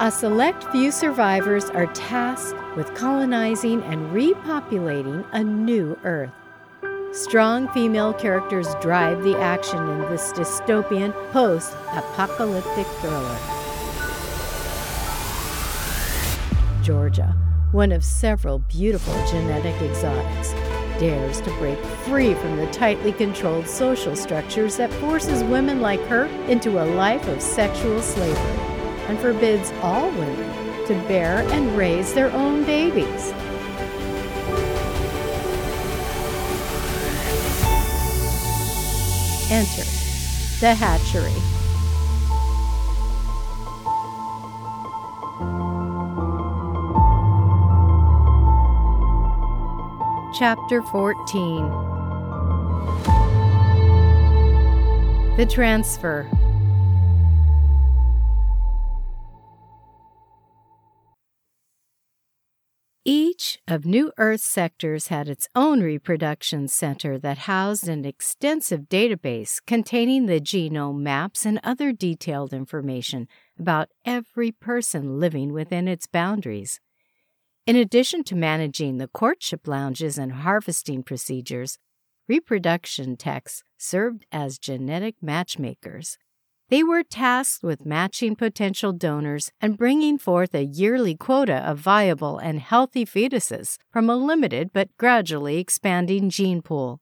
A select few survivors are tasked with colonizing and repopulating a new Earth. Strong female characters drive the action in this dystopian, post apocalyptic thriller. Georgia, one of several beautiful genetic exotics, dares to break free from the tightly controlled social structures that forces women like her into a life of sexual slavery and forbids all women to bear and raise their own babies. Enter the hatchery. Chapter 14 The Transfer Each of New Earth's sectors had its own reproduction center that housed an extensive database containing the genome maps and other detailed information about every person living within its boundaries. In addition to managing the courtship lounges and harvesting procedures, reproduction techs served as genetic matchmakers. They were tasked with matching potential donors and bringing forth a yearly quota of viable and healthy fetuses from a limited but gradually expanding gene pool.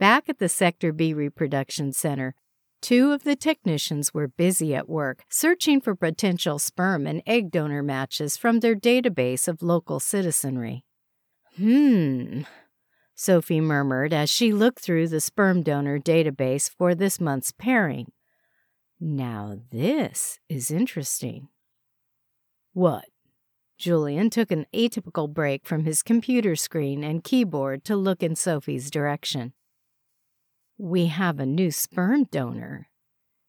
Back at the Sector B Reproduction Center, two of the technicians were busy at work searching for potential sperm and egg donor matches from their database of local citizenry. Hmm, Sophie murmured as she looked through the sperm donor database for this month's pairing. Now, this is interesting. What? Julian took an atypical break from his computer screen and keyboard to look in Sophie's direction. We have a new sperm donor.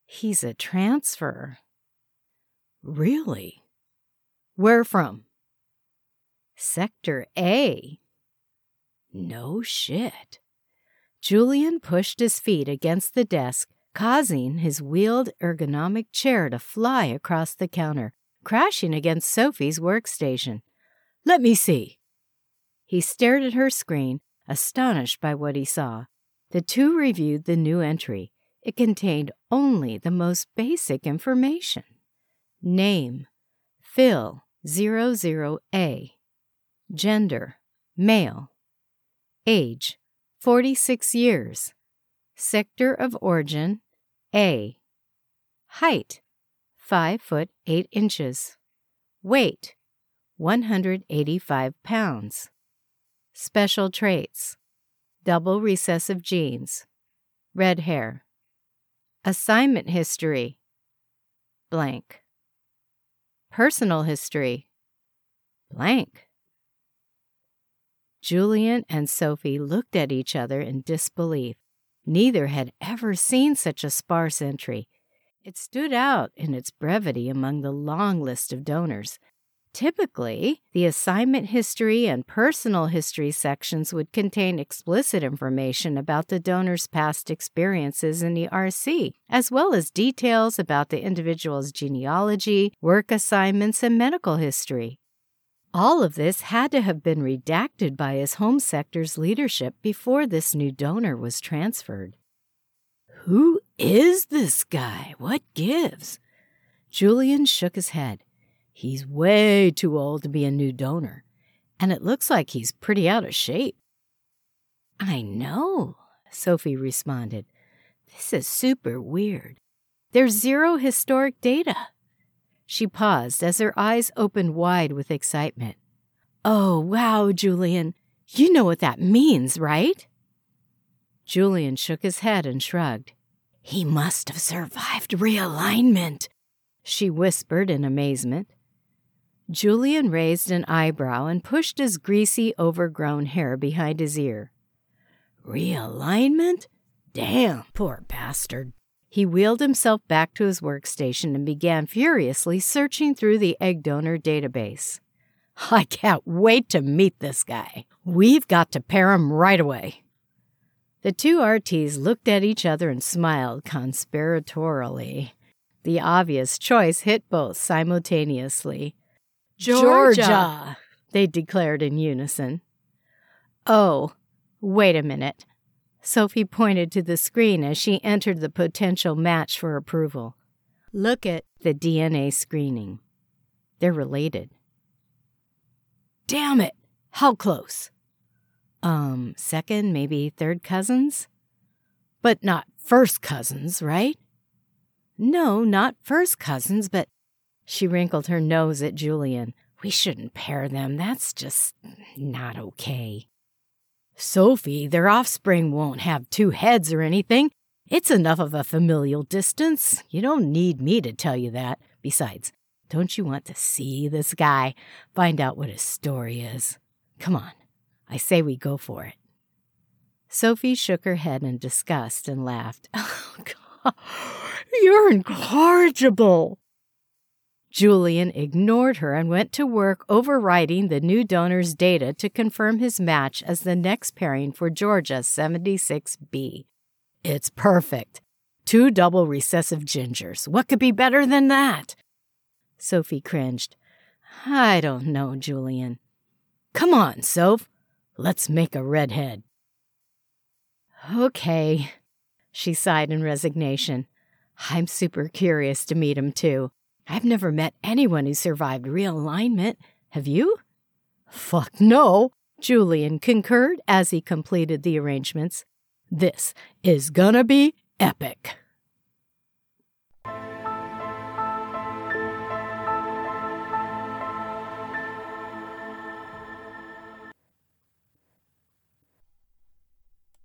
He's a transfer. Really? Where from? Sector A. No shit. Julian pushed his feet against the desk, causing his wheeled ergonomic chair to fly across the counter, crashing against Sophie's workstation. Let me see. He stared at her screen, astonished by what he saw. The two reviewed the new entry. It contained only the most basic information. Name Phil 00A. Gender Male. Age 46 years. Sector of origin A. Height 5 foot 8 inches. Weight 185 pounds. Special traits Double recessive genes. Red hair. Assignment history blank. Personal history blank. Julian and Sophie looked at each other in disbelief. Neither had ever seen such a sparse entry. It stood out in its brevity among the long list of donors. Typically, the assignment history and personal history sections would contain explicit information about the donor's past experiences in the RC, as well as details about the individual's genealogy, work assignments, and medical history. All of this had to have been redacted by his home sector's leadership before this new donor was transferred. Who is this guy? What gives? Julian shook his head. He's way too old to be a new donor, and it looks like he's pretty out of shape. I know, Sophie responded. This is super weird. There's zero historic data. She paused as her eyes opened wide with excitement. Oh, wow, Julian. You know what that means, right? Julian shook his head and shrugged. He must have survived realignment, she whispered in amazement. Julian raised an eyebrow and pushed his greasy, overgrown hair behind his ear. Realignment? Damn, poor bastard. He wheeled himself back to his workstation and began furiously searching through the egg donor database. I can't wait to meet this guy. We've got to pair him right away. The two RTs looked at each other and smiled conspiratorially. The obvious choice hit both simultaneously. Georgia, they declared in unison. Oh, wait a minute. Sophie pointed to the screen as she entered the potential match for approval. Look at the DNA screening. They're related. Damn it! How close? Um, second, maybe third cousins? But not first cousins, right? No, not first cousins, but. She wrinkled her nose at Julian. We shouldn't pair them. That's just not okay. Sophie, their offspring won't have two heads or anything. It's enough of a familial distance. You don't need me to tell you that. Besides, don't you want to see this guy? Find out what his story is. Come on. I say we go for it. Sophie shook her head in disgust and laughed. Oh, God. You're incorrigible. Julian ignored her and went to work overwriting the new donor's data to confirm his match as the next pairing for Georgia 76B. It's perfect. Two double recessive gingers. What could be better than that? Sophie cringed. I don't know, Julian. Come on, Soph. Let's make a redhead. Okay, she sighed in resignation. I'm super curious to meet him, too. I've never met anyone who survived realignment. Have you? Fuck no, Julian concurred as he completed the arrangements. This is gonna be epic.